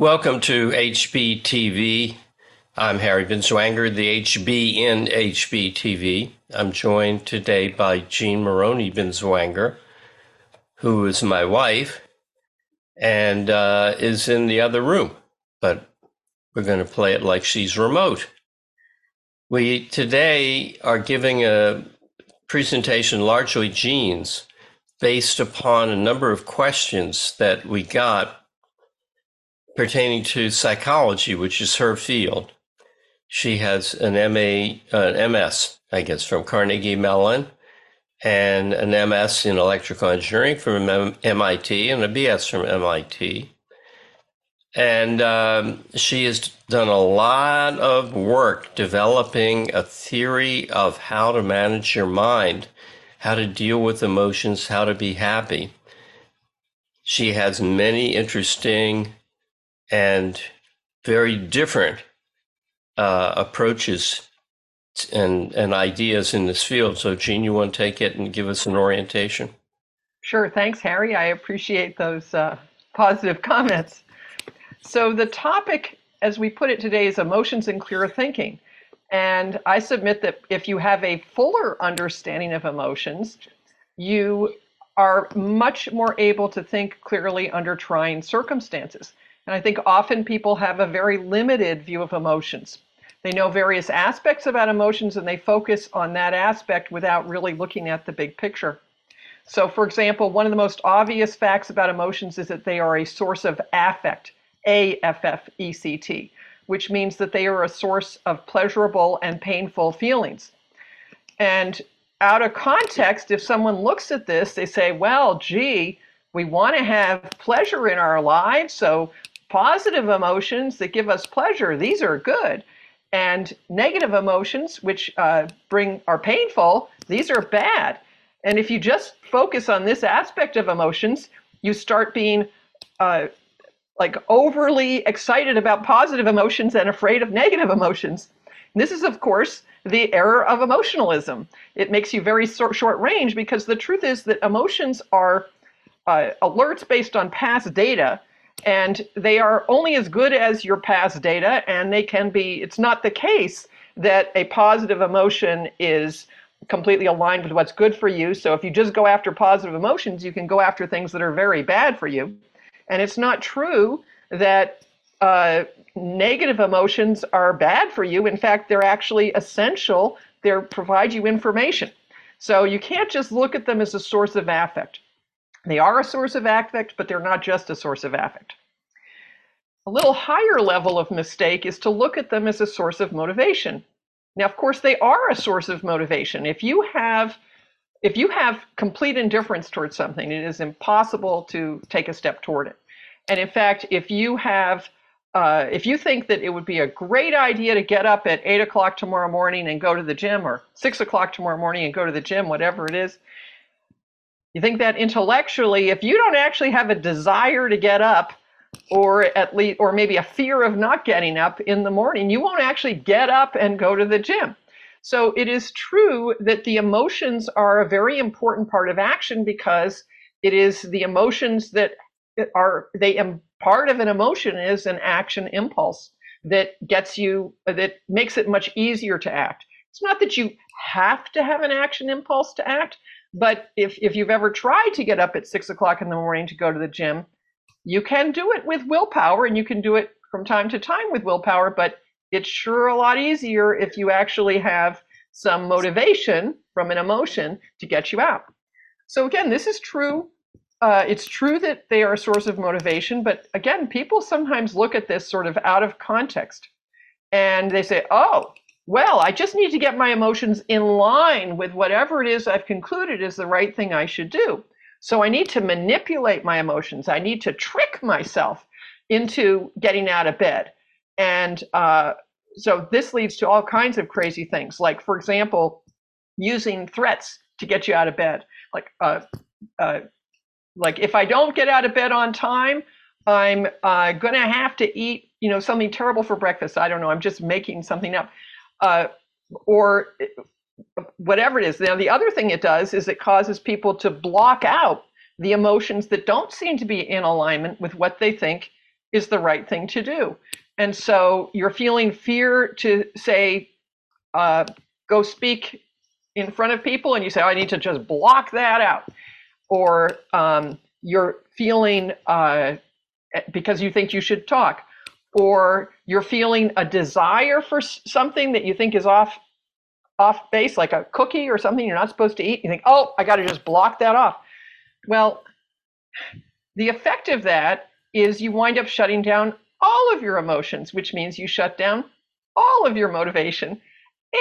Welcome to HBTV. I'm Harry Binswanger, the HB in HBTV. I'm joined today by Jean Moroney Binswanger, who is my wife and uh, is in the other room, but we're going to play it like she's remote. We today are giving a presentation, largely Jean's, based upon a number of questions that we got pertaining to psychology, which is her field. She has an MA, an MS, I guess, from Carnegie Mellon, and an MS in electrical engineering from MIT, and a BS from MIT. And um, she has done a lot of work developing a theory of how to manage your mind, how to deal with emotions, how to be happy. She has many interesting and very different uh, approaches and and ideas in this field. So, Jean, you want to take it and give us an orientation? Sure. Thanks, Harry. I appreciate those uh, positive comments. So, the topic, as we put it today, is emotions and clear thinking. And I submit that if you have a fuller understanding of emotions, you are much more able to think clearly under trying circumstances. And I think often people have a very limited view of emotions. They know various aspects about emotions and they focus on that aspect without really looking at the big picture. So, for example, one of the most obvious facts about emotions is that they are a source of affect, A F F E C T, which means that they are a source of pleasurable and painful feelings. And out of context, if someone looks at this, they say, well, gee, we want to have pleasure in our lives, so Positive emotions that give us pleasure, these are good. And negative emotions, which uh, bring are painful, these are bad. And if you just focus on this aspect of emotions, you start being uh, like overly excited about positive emotions and afraid of negative emotions. And this is, of course, the error of emotionalism. It makes you very short, range because the truth is that emotions are uh, alerts based on past data and they are only as good as your past data and they can be it's not the case that a positive emotion is completely aligned with what's good for you. So if you just go after positive emotions you can go after things that are very bad for you. And it's not true that uh, negative emotions are bad for you. In fact they're actually essential. They provide you information. So you can't just look at them as a source of affect they are a source of affect, but they're not just a source of affect. A little higher level of mistake is to look at them as a source of motivation. Now, of course, they are a source of motivation. If you have if you have complete indifference towards something, it is impossible to take a step toward it. And in fact, if you have uh, if you think that it would be a great idea to get up at eight o'clock tomorrow morning and go to the gym, or six o'clock tomorrow morning and go to the gym, whatever it is, you think that intellectually, if you don't actually have a desire to get up, or at least, or maybe a fear of not getting up in the morning, you won't actually get up and go to the gym. So it is true that the emotions are a very important part of action because it is the emotions that are they part of an emotion is an action impulse that gets you that makes it much easier to act. It's not that you have to have an action impulse to act, but if, if you've ever tried to get up at six o'clock in the morning to go to the gym, you can do it with willpower and you can do it from time to time with willpower, but it's sure a lot easier if you actually have some motivation from an emotion to get you out. So, again, this is true. Uh, it's true that they are a source of motivation, but again, people sometimes look at this sort of out of context and they say, oh, well, I just need to get my emotions in line with whatever it is I've concluded is the right thing I should do. So I need to manipulate my emotions. I need to trick myself into getting out of bed. And uh, so this leads to all kinds of crazy things, like, for example, using threats to get you out of bed. Like, uh, uh, like if I don't get out of bed on time, I'm uh, going to have to eat, you know, something terrible for breakfast. I don't know. I'm just making something up uh, or whatever it is. Now, the other thing it does is it causes people to block out the emotions that don't seem to be in alignment with what they think is the right thing to do. And so you're feeling fear to say, uh, go speak in front of people, and you say, oh, I need to just block that out. Or um, you're feeling uh, because you think you should talk, or you're feeling a desire for something that you think is off off base, like a cookie or something you're not supposed to eat. You think, oh, I got to just block that off. Well, the effect of that is you wind up shutting down all of your emotions, which means you shut down all of your motivation.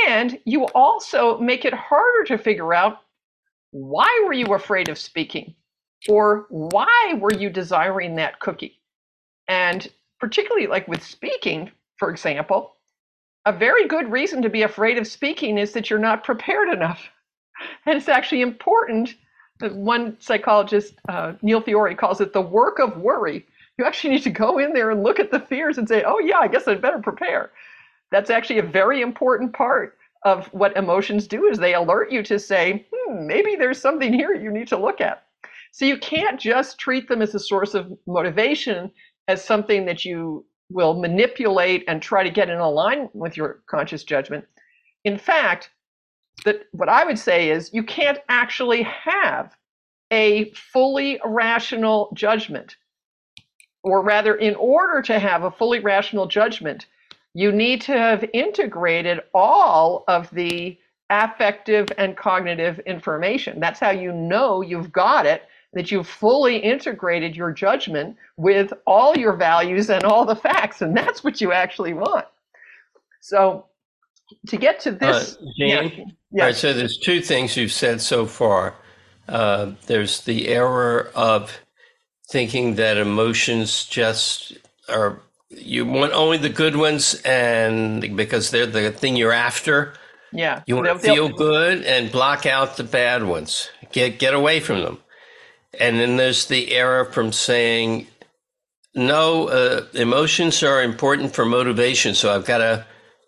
And you also make it harder to figure out why were you afraid of speaking? Or why were you desiring that cookie? And particularly like with speaking, for example, a very good reason to be afraid of speaking is that you're not prepared enough. And it's actually important. that One psychologist, uh, Neil Fiore, calls it the work of worry. You actually need to go in there and look at the fears and say, oh, yeah, I guess I'd better prepare. That's actually a very important part of what emotions do is they alert you to say, hmm, maybe there's something here you need to look at. So you can't just treat them as a source of motivation, as something that you will manipulate and try to get in alignment with your conscious judgment. In fact, that what I would say is you can't actually have a fully rational judgment. Or rather, in order to have a fully rational judgment, you need to have integrated all of the affective and cognitive information. That's how you know you've got it that you've fully integrated your judgment with all your values and all the facts, and that's what you actually want. So, to get to this, uh, yeah, Right, so there's two things you've said so far. Uh, there's the error of thinking that emotions just are you want only the good ones, and because they're the thing you're after. Yeah, you want to feel good and block out the bad ones. Get get away from them. And then there's the error from saying, no, uh, emotions are important for motivation. So I've got to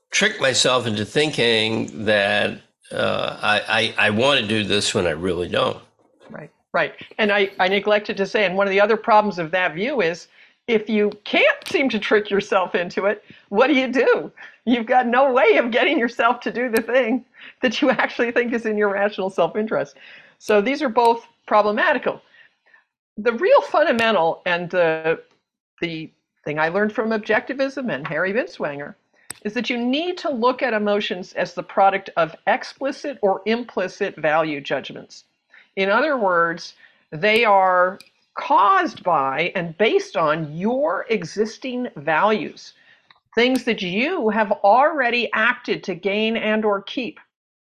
trick myself into thinking that uh, I, I, I want to do this when I really don't. Right, right. And I, I neglected to say, and one of the other problems of that view is if you can't seem to trick yourself into it, what do you do? You've got no way of getting yourself to do the thing that you actually think is in your rational self interest. So these are both problematical the real fundamental and the the thing I learned from objectivism and Harry Binswanger is that you need to look at emotions as the product of explicit or implicit value judgments. In other words, they are caused by and based on your existing values, things that you have already acted to gain and or keep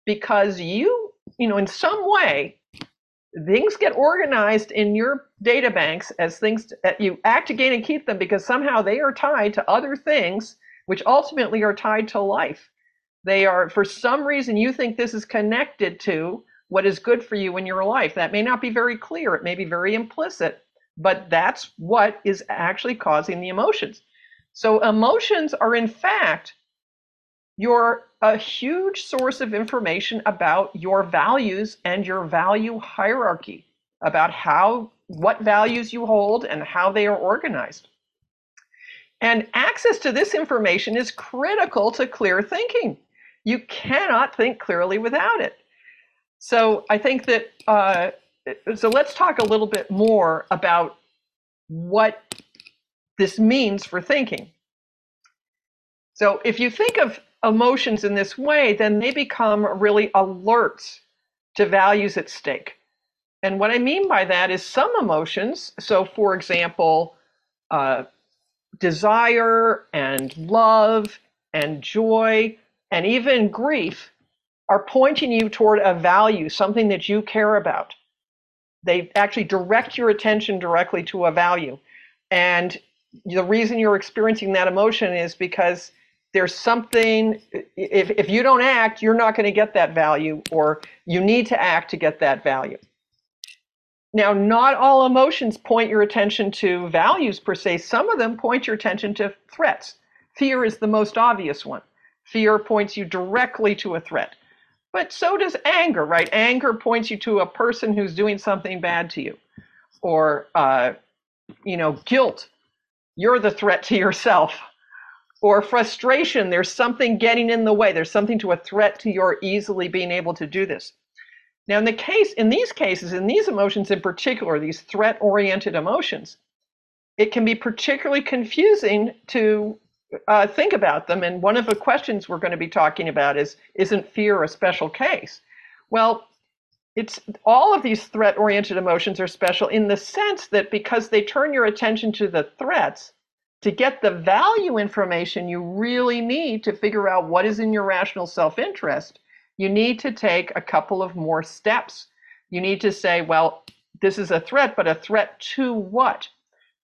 because you, you know, in some way things get organized in your data banks as things that you act to gain and keep them because somehow they are tied to other things which ultimately are tied to life. They are for some reason you think this is connected to what is good for you in your life. That may not be very clear. It may be very implicit but that's what is actually causing the emotions. So emotions are in fact your a huge source of information about your values and your value hierarchy, about how what values you hold and how they are organized. And access to this information is critical to clear thinking. You cannot think clearly without it. So I think that, uh, so let's talk a little bit more about what this means for thinking. So if you think of emotions in this way, then they become really alert to values at stake. And what I mean by that is some emotions, so for example, uh, desire and love and joy and even grief are pointing you toward a value, something that you care about. They actually direct your attention directly to a value. And the reason you're experiencing that emotion is because there's something if, if you don't act you're not going to get that value or you need to act to get that value. Now not all emotions point your attention to values per se. Some of them point your attention to threats. Fear is the most obvious one. Fear points you directly to a threat. But so does anger right? Anger points you to a person who's doing something bad to you. Or uh, you know guilt. You're the threat to yourself. Or frustration, there's something getting in the way. There's something to a threat to your easily being able to do this. Now, in the case, in these cases, in these emotions in particular, these threat-oriented emotions, it can be particularly confusing to uh, think about them. And one of the questions we're going to be talking about is, isn't fear a special case? Well, it's all of these threat oriented emotions are special in the sense that because they turn your attention to the threats to get the value information you really need to figure out what is in your rational self interest you need to take a couple of more steps. You need to say well this is a threat but a threat to what?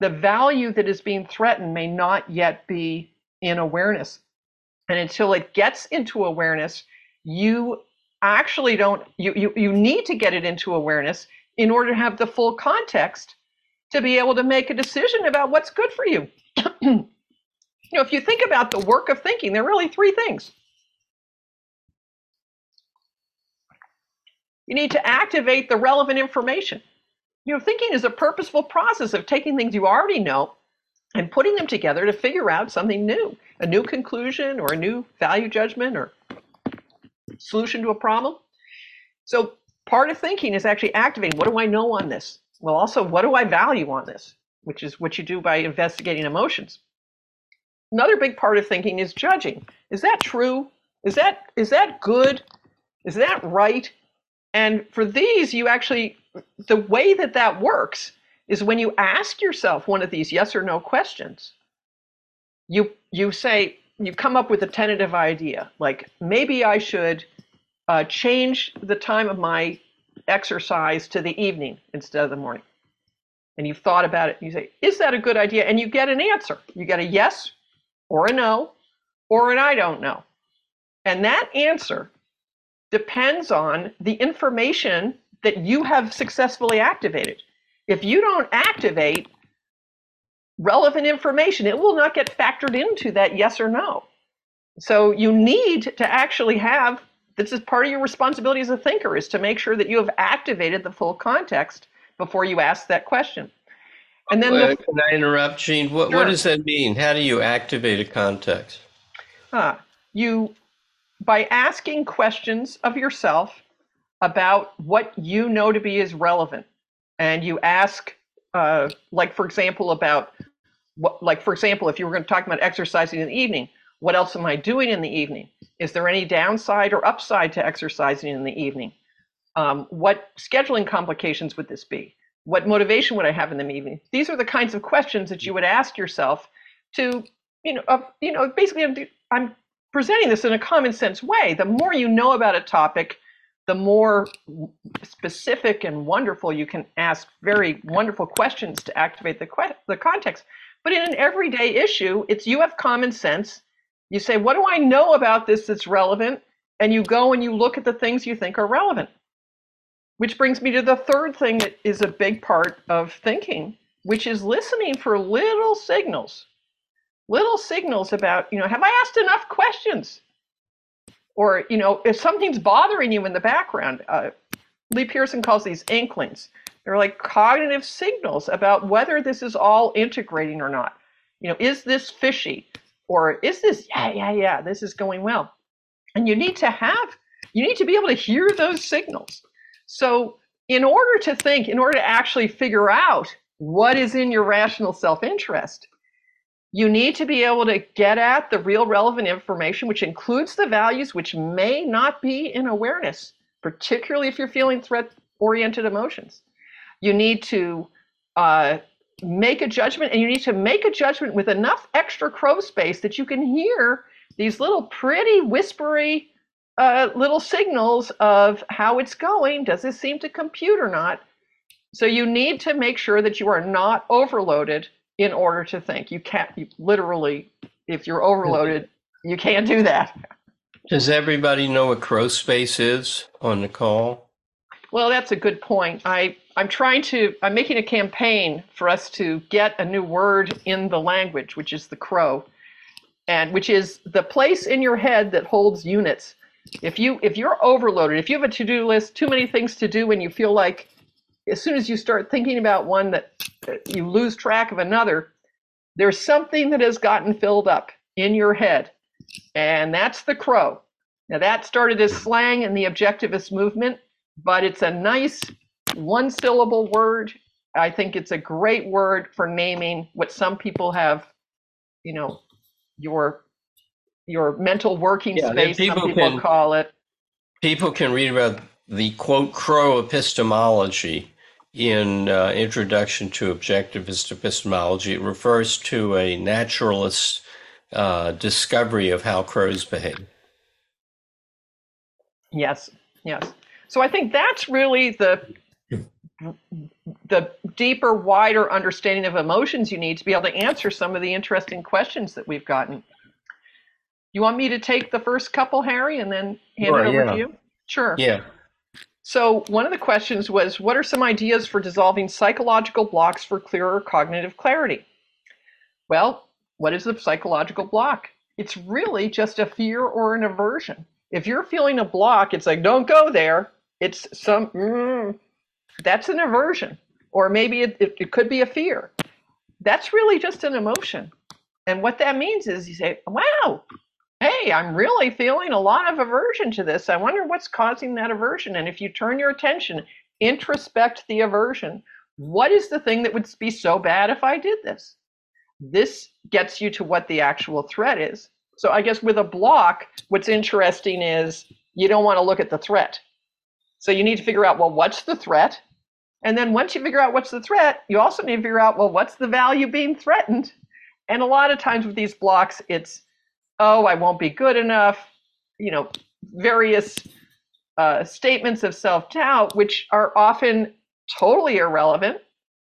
The value that is being threatened may not yet be in awareness. And until it gets into awareness you actually don't you, you you need to get it into awareness in order to have the full context to be able to make a decision about what's good for you you know if you think about the work of thinking there are really three things you need to activate the relevant information you know thinking is a purposeful process of taking things you already know and putting them together to figure out something new a new conclusion or a new value judgment or solution to a problem. So part of thinking is actually activating what do I know on this? Well, also, what do I value on this? Which is what you do by investigating emotions. Another big part of thinking is judging. Is that true? Is that is that good? Is that right? And for these, you actually the way that that works is when you ask yourself one of these yes or no questions. You you say, you come up with a tentative idea, like maybe I should uh, change the time of my exercise to the evening instead of the morning. And you've thought about it, you say, is that a good idea? And you get an answer. You get a yes or a no or an I don't know. And that answer depends on the information that you have successfully activated. If you don't activate relevant information. It will not get factored into that yes or no. So you need to actually have this is part of your responsibility as a thinker is to make sure that you have activated the full context before you ask that question. And then the, can I interrupt, Jean? What, sure. what does that mean? How do you activate a context? Uh, you by asking questions of yourself about what you know to be as relevant, and you ask, uh, like for example, about what, like for example, if you were going to talk about exercising in the evening, what else am I doing in the evening? Is there any downside or upside to exercising in the evening? Um, what scheduling complications would this be? What motivation would I have in the evening? These are the kinds of questions that you would ask yourself to, you know, uh, you know, basically, I'm, I'm presenting this in a common sense way. The more you know about a topic, the more specific and wonderful you can ask very wonderful questions to activate the, que- the context. But in an everyday issue, it's you have common sense. You say, What do I know about this that's relevant? And you go and you look at the things you think are relevant. Which brings me to the third thing that is a big part of thinking, which is listening for little signals. Little signals about, you know, have I asked enough questions? Or, you know, if something's bothering you in the background, uh, Lee Pearson calls these inklings. They're like cognitive signals about whether this is all integrating or not. You know, is this fishy? Or is this, yeah, yeah, yeah, this is going well. And you need to have, you need to be able to hear those signals. So, in order to think, in order to actually figure out what is in your rational self interest, you need to be able to get at the real relevant information, which includes the values which may not be in awareness, particularly if you're feeling threat oriented emotions. You need to uh, make a judgment, and you need to make a judgment with enough extra crow space that you can hear these little pretty whispery uh, little signals of how it's going. Does this seem to compute or not? So you need to make sure that you are not overloaded in order to think. You can't you literally, if you're overloaded, you can't do that. Does everybody know what crow space is on the call? Well, that's a good point. I I'm trying to, I'm making a campaign for us to get a new word in the language, which is the crow, and which is the place in your head that holds units. If you if you're overloaded, if you have a to-do list, too many things to do, and you feel like as soon as you start thinking about one that you lose track of another, There's something that has gotten filled up in your head, and that's the crow. Now, that started as slang in the objectivist movement, but it's a nice one syllable word. I think it's a great word for naming what some people have, you know, your your mental working Yeah, space, some people people can- call it. People can read about the quote crow epistemology in uh, Introduction to Objectivist Epistemology. It refers to a naturalist uh, discovery of how crows behave. Yes, yes. So I think that's really the the deeper, wider understanding of emotions you need to be able to answer some of the interesting questions that we've gotten. You want me to take the first couple, Harry, and then hand Sure, it over yeah. to you? Sure. Yeah. So one of the questions was, what are some ideas for dissolving psychological blocks for clearer cognitive clarity? Well, what is a psychological block? It's really just a fear or an aversion. If you're feeling a block, it's like, don't go there. It's some, mm, that's an aversion. Or maybe it, it, it could be a fear. That's really just an emotion. And what that means is you say, wow, hey, I'm really feeling a lot of aversion to this. I wonder what's causing that aversion. And if you turn your attention, introspect the aversion. What is the thing that would be so bad if I did this? This gets you to what the actual threat is. So I guess with a block, what's interesting is you don't want to look at the threat. So you need to figure out, well, what's the threat? And then once you figure out what's the threat, you also need to figure out, well, what's the value being threatened? And a lot of times with these blocks, it's, oh, I won't be good enough, you know, various uh, statements of self doubt, which are often totally irrelevant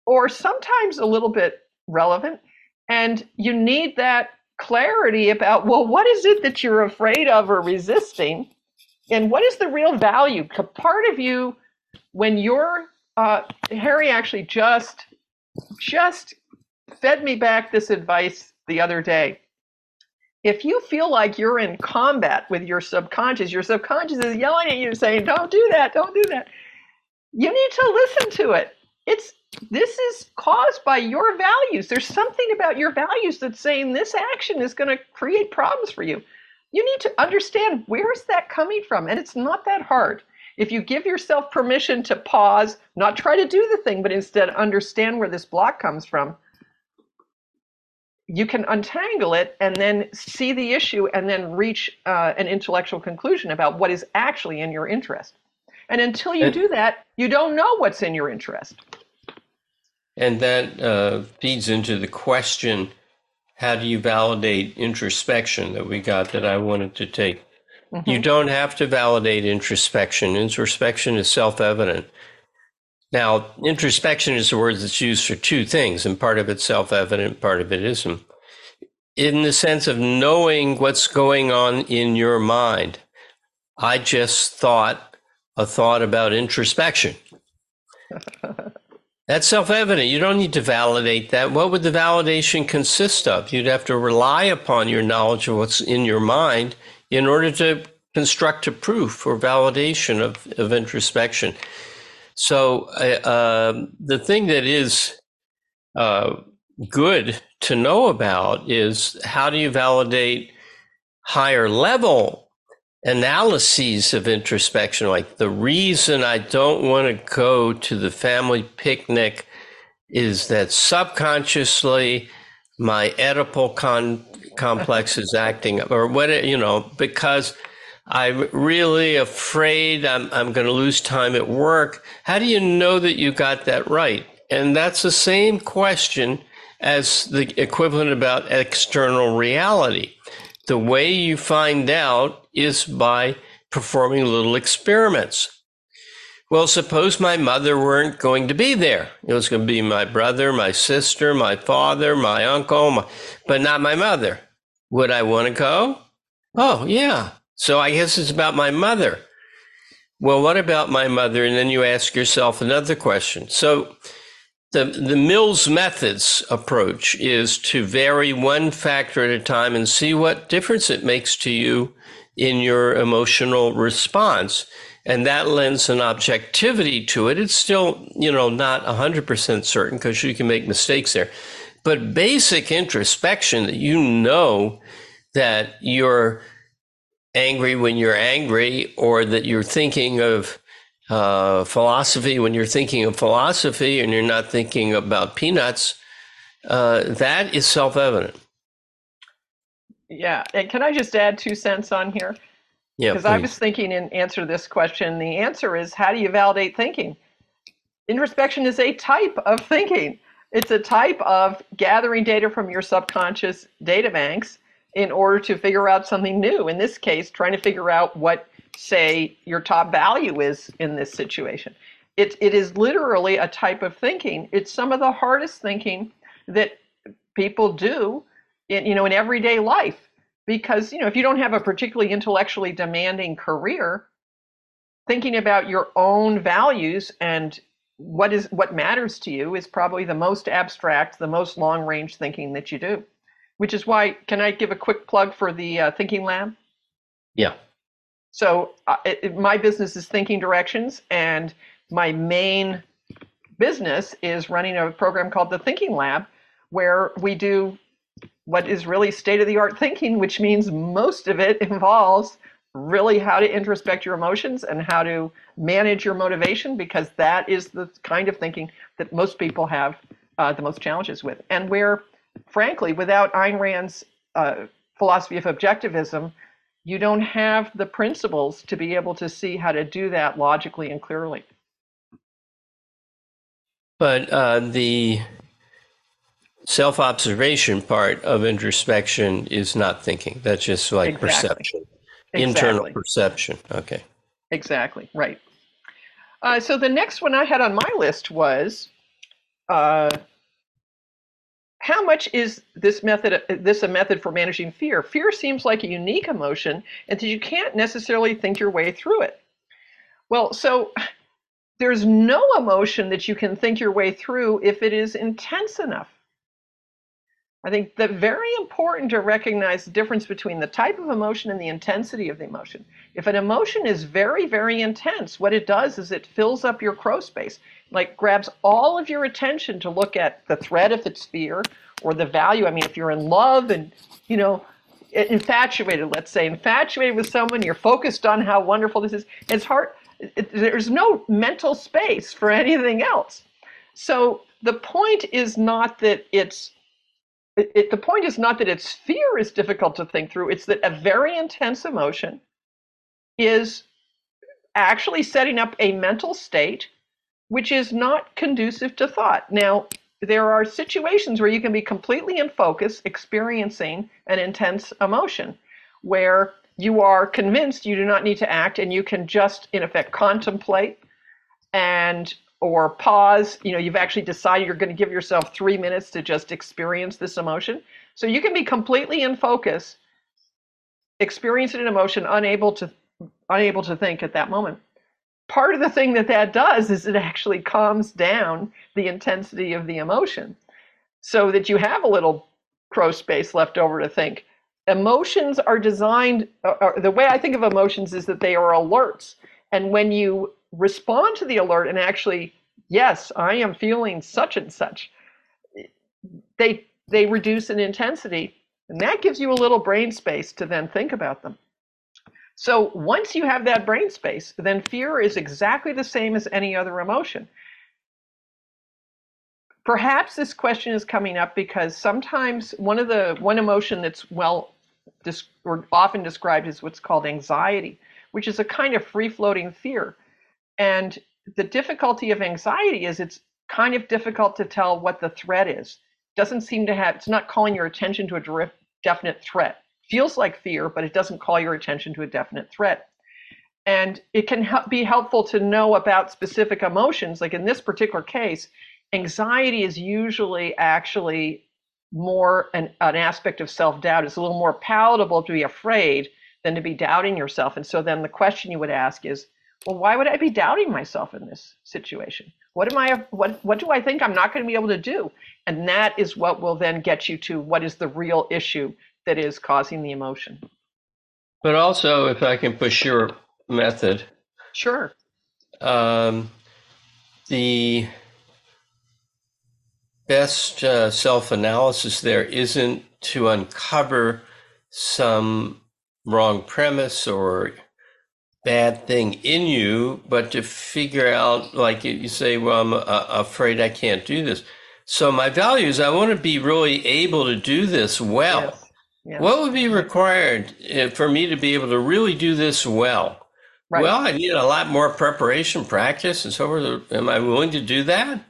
or sometimes a little bit relevant. And you need that clarity about, well, what is it that you're afraid of or resisting? And what is the real value? Part of you, when you're, uh, Harry actually just, just fed me back this advice the other day if you feel like you're in combat with your subconscious, your subconscious is yelling at you saying, "Don't do that, don't do that." You need to listen to it. It's this is caused by your values. There's something about your values that's saying this action is going to create problems for you. You need to understand where's that coming from, and it's not that hard. If you give yourself permission to pause, not try to do the thing, but instead understand where this block comes from, you can untangle it and then see the issue and then reach uh, an intellectual conclusion about what is actually in your interest. And until you And- do that, you don't know what's in your interest. And that uh, feeds into the question how do you validate introspection that we got that I wanted to take? Mm-hmm. You don't have to validate introspection. Introspection is self evident. Now, introspection is a word that's used for two things, and part of it's self evident, part of it isn't. In the sense of knowing what's going on in your mind, I just thought a thought about introspection. That's self evident. You don't need to validate that. What would the validation consist of? You'd have to rely upon your knowledge of what's in your mind in order to construct a proof or validation of, of introspection. So, uh, um, the thing that is uh, good to know about is how do you validate higher level analyses of introspection, like the reason I don't want to go to the family picnic is that subconsciously my Oedipal con- complex is acting up, or what, you know, because I'm really afraid I'm, I'm going to lose time at work. How do you know that you got that right? And that's the same question as the equivalent about external reality. The way you find out is by performing little experiments. Well, suppose my mother weren't going to be there. It was going to be my brother, my sister, my father, my uncle, my, but not my mother. Would I want to go? Oh, yeah. So I guess it's about my mother. Well, what about my mother? And then you ask yourself another question. So the, the Mill's methods approach is to vary one factor at a time and see what difference it makes to you in your emotional response. And that lends an objectivity to it. It's still, you know, not 100% certain because you can make mistakes there. but basic introspection that you know that you're angry when you're angry, or that you're thinking of uh, philosophy when you're thinking of philosophy and you're not thinking about peanuts, uh, that is self evident. Yeah. And can I just add two cents on here? Yeah. Because I was thinking in answer to this question, the answer is how do you validate thinking? Introspection is a type of thinking. It's a type of gathering data from your subconscious data banks in order to figure out something new. In this case, trying to figure out what, say, your top value is in this situation. It, it is literally a type of thinking. It's some of the hardest thinking that people do in, you know, in everyday life. Because, you know, if you don't have a particularly intellectually demanding career, thinking about your own values and what is what matters to you is probably the most abstract, the most long range thinking that you do. Which is why, can I give a quick plug for the uh, Thinking Lab? Yeah. So uh, it, my business is Thinking Directions, and my main business is running a program called the Thinking Lab, where we do what is really state of the art thinking, which means most of it involves really how to introspect your emotions and how to manage your motivation, because that is the kind of thinking that most people have uh, the most challenges with. And where, frankly, without Ayn Rand's uh, philosophy of objectivism, you don't have the principles to be able to see how to do that logically and clearly. But uh, the self observation part of introspection is not thinking. That's just like exactly. perception, exactly. internal perception. Okay. Exactly, right. Uh, so the next one I had on my list was uh, how much is this method this a method for managing fear? Fear seems like a unique emotion, and that you can't necessarily think your way through it. Well, so there's no emotion that you can think your way through if it is intense enough. I think that very important to recognize the difference between the type of emotion and the intensity of the emotion. If an emotion is very, very intense, what it does is it fills up your crow space, like grabs all of your attention to look at the threat if it's fear or the value. I mean, if you're in love and, you know, infatuated, let's say, infatuated with someone, you're focused on how wonderful this is, it's hard, it, there's no mental space for anything else. So the point is not that it's it, it, the point is not that its fear is difficult to think through, it's that a very intense emotion is actually setting up a mental state which is not conducive to thought. Now, there are situations where you can be completely in focus experiencing an intense emotion where you are convinced you do not need to act and you can just in effect contemplate and or pause. You know, you've actually decided you're going to give yourself three minutes to just experience this emotion. So you can be completely in focus, experiencing an emotion, unable to unable to think at that moment. Part of the thing that that does is it actually calms down the intensity of the emotion, so that you have a little crow space left over to think. Emotions are designed. Uh, the way I think of emotions is that they are alerts, and when you respond to the alert and actually, yes, I am feeling such and such, they they reduce in intensity, and that gives you a little brain space to then think about them. So once you have that brain space, then fear is exactly the same as any other emotion. Perhaps this question is coming up because sometimes one of the one emotion that's well or often described is what's called anxiety, which is a kind of free floating fear. And the difficulty of anxiety is it's kind of difficult to tell what the threat is. Doesn't seem to have, it's not calling your attention to a definite threat. Feels like fear, but it doesn't call your attention to a definite threat. And it can be helpful to know about specific emotions. Like in this particular case, anxiety is usually actually more an, an aspect of self doubt. It's a little more palatable to be afraid than to be doubting yourself. And so then the question you would ask is, well, why would I be doubting myself in this situation? What am I what what do I think I'm not going to be able to do? And that is what will then get you to what is the real issue that is causing the emotion. But also, if I can push your method, sure. Um, the best uh, self analysis there isn't to uncover some wrong premise or bad thing in you, but to figure out, like you say, well, I'm uh, afraid I can't do this. So my value is I want to be really able to do this well. Yes. What would be required eh, for me to be able to really do this well? Right. Well, I need a lot more preparation, practice, and so forth. Am I willing to do that?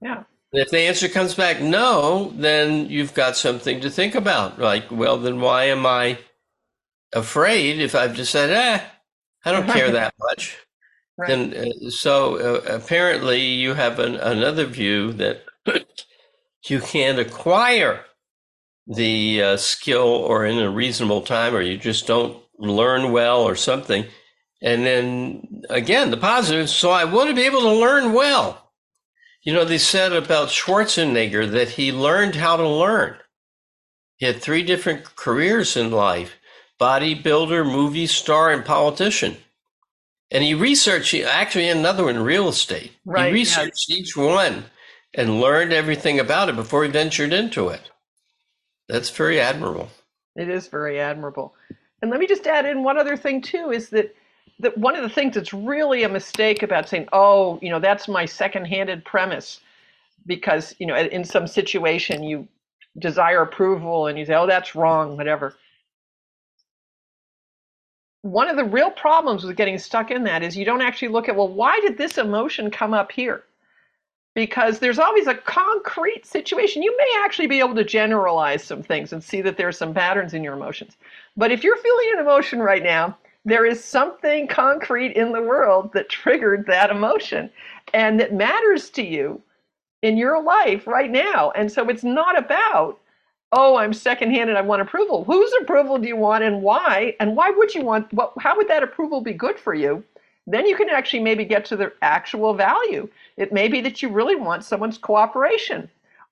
Yeah. If the answer comes back no, then you've got something to think about. Like, well, then why am I afraid if I've just said, eh, I don't care that much? Right. And uh, so uh, apparently you have an, another view that you can't acquire the uh, skill or in a reasonable time, or you just don't learn well or something. And then again, the positive. So I want to be able to learn well. You know, they said about Schwarzenegger that he learned how to learn. He had three different careers in life bodybuilder, movie star, and politician. And he researched, he actually, another one, real estate. Right, he researched yeah. each one and learned everything about it before he ventured into it. That's very admirable. It is very admirable. And let me just add in one other thing, too, is that that one of the things that's really a mistake about saying, oh, you know, that's my second-handed premise, because you know, in some situation you desire approval and you say, oh, that's wrong, whatever. One of the real problems with getting stuck in that is you don't actually look at, well, why did this emotion come up here? Because there's always a concrete situation. You may actually be able to generalize some things and see that there are some patterns in your emotions. But if you're feeling an emotion right now there is something concrete in the world that triggered that emotion and that matters to you in your life right now. And so it's not about, oh, I'm secondhand and I want approval. Whose approval do you want and why? And why would you want what how would that approval be good for you? Then you can actually maybe get to the actual value. It may be that you really want someone's cooperation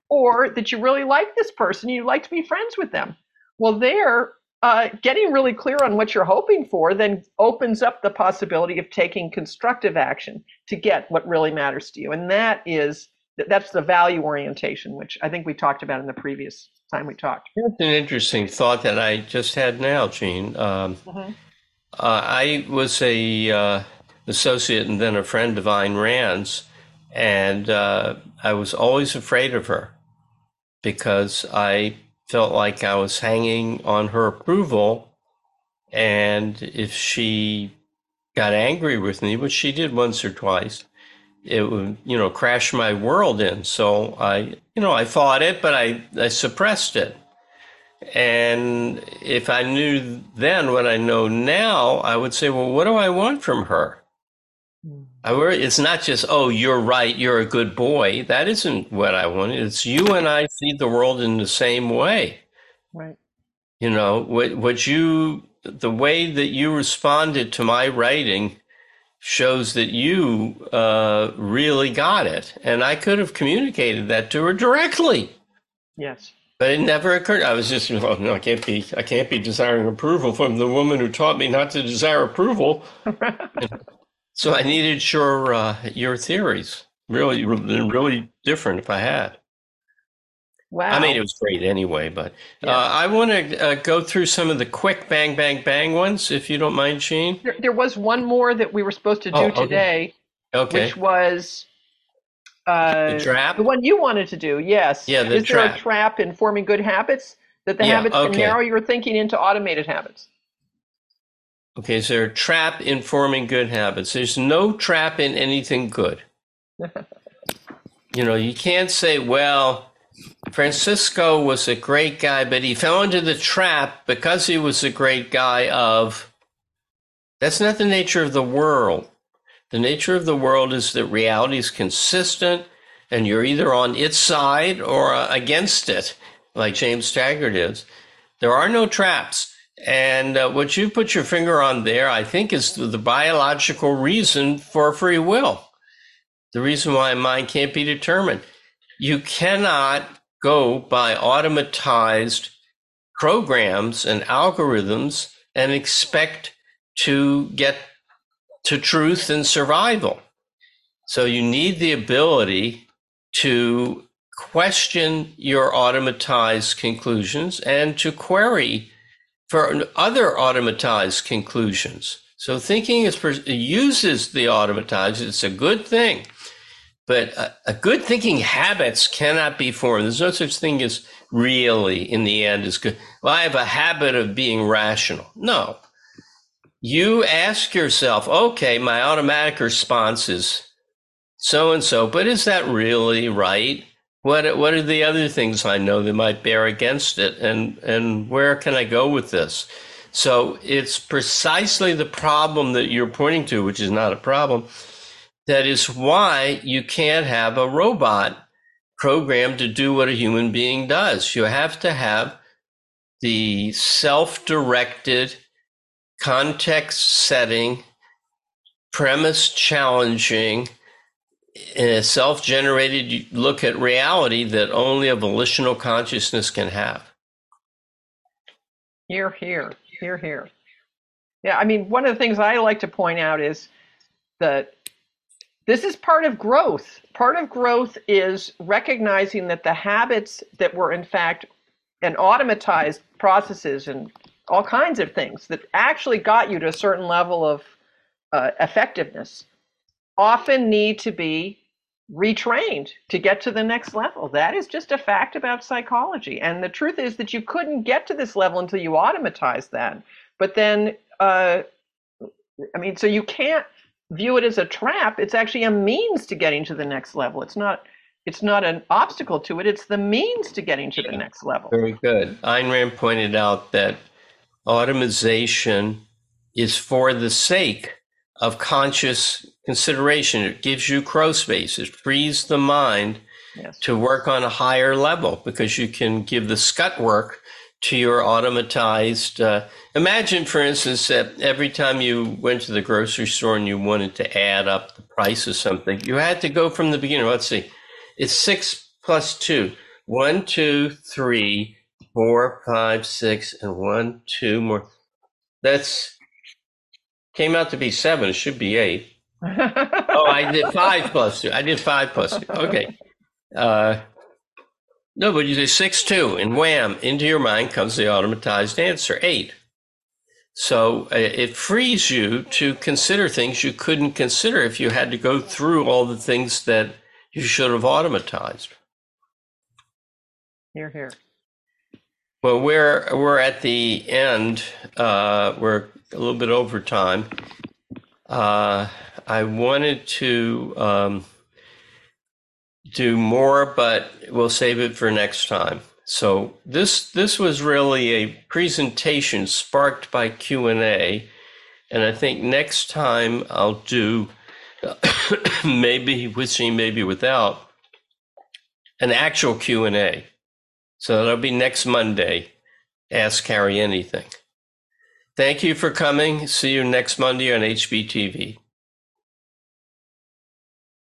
or that you really like this person, you like to be friends with them. Well, there uh, getting really clear on what you're hoping for then opens up the possibility of taking constructive action to get what really matters to you. And that is that's the value orientation, which I think we talked about in the previous time we talked. That's an interesting thought that I just had now, Jean. Um, mm-hmm. uh, I was a uh, associate and then a friend of Ayn Rand's, and uh, I was always afraid of her because I felt like I was hanging on her approval. And if she got angry with me, which she did once or twice, it would, you know, crash my world in. So I, you know, I fought it, but I, I suppressed it. And if I knew then what I know now, I would say, well, what do I want from her? I worry it's not just, oh, you're right, you're a good boy. That isn't what I want. It's you and I see the world in the same way. Right. You know, what what you the way that you responded to my writing shows that you uh, really got it. And I could have communicated that to her directly. Yes. But it never occurred. I was just, well, no, I can't be, I can't be desiring approval from the woman who taught me not to desire approval. So I needed your uh, your theories. Really, really different if I had. Wow. I mean, it was great anyway, but yeah. uh, I want to uh, go through some of the quick bang, bang, bang ones, if you don't mind, Jean. There, there was one more that we were supposed to do oh, okay. today, okay. which was uh, the trap. The one you wanted to do, yes. Yeah, the Is trap. there a trap in forming good habits that the yeah, habits okay. can narrow your thinking into automated habits? Okay, a trap in forming good habits? There's no trap in anything good. you know, you can't say, well, Francisco was a great guy, but he fell into the trap because he was a great guy of. That's not the nature of the world. The nature of the world is that reality is consistent and you're either on its side or against it, like James Taggart is. There are no traps. And uh, what you put your finger on there, I think, is the, the biological reason for free will. The reason why mind can't be determined. You cannot go by automatized programs and algorithms and expect to get to truth and survival. So you need the ability to question your automatized conclusions and to query for other automatized conclusions. So thinking is uses the automatized. It's a good thing, but a, a, good thinking habits cannot be formed. There's no such thing as really in the end is good. Well, I have a habit of being rational. No, you ask yourself, okay, my automatic response is so and so, but is that really right? What what are the other things I know that might bear against it, and and where can I go with this? So it's precisely the problem that you're pointing to, which is not a problem. That is why you can't have a robot programmed to do what a human being does. You have to have the self-directed, context-setting, premise challenging a self-generated look at reality that only a volitional consciousness can have. Hear, hear, hear, hear. Yeah, I mean, one of the things I like to point out is that this is part of growth. Part of growth is recognizing that the habits that were, in fact, and automatized processes and all kinds of things that actually got you to a certain level of uh, effectiveness often need to be retrained to get to the next level. That is just a fact about psychology. And the truth is that you couldn't get to this level until you automatize that. But then, uh, I mean, so you can't view it as a trap. It's actually a means to getting to the next level. It's not. It's not an obstacle to it. It's the means to getting to the next level. Very good. Ayn Rand pointed out that automation is for the sake of conscious consideration. It gives you crow space. It frees the mind yes. to work on a higher level because you can give the scut work to your automatized. Uh, imagine, for instance, that every time you went to the grocery store and you wanted to add up the price of something, you had to go from the beginning. Let's see, it's six plus two. One, two, three, four, five, six, and one, two more. That's came out to be seven. It should be eight. oh, I did five plus two. I did five plus two. Okay. Uh, no, but you say six two, and wham, into your mind comes the automatized answer eight. So uh, it frees you to consider things you couldn't consider if you had to go through all the things that you should have automatized. Hear, hear. Well, we're we're at the end. Uh, we're a little bit over time. Uh, I wanted to um, do more, but we'll save it for next time. So this this was really a presentation sparked by Q and A, and I think next time I'll do maybe with you, maybe without an actual Q and A. So that'll be next Monday. Ask Harry anything. Thank you for coming. See you next Monday on HBTV.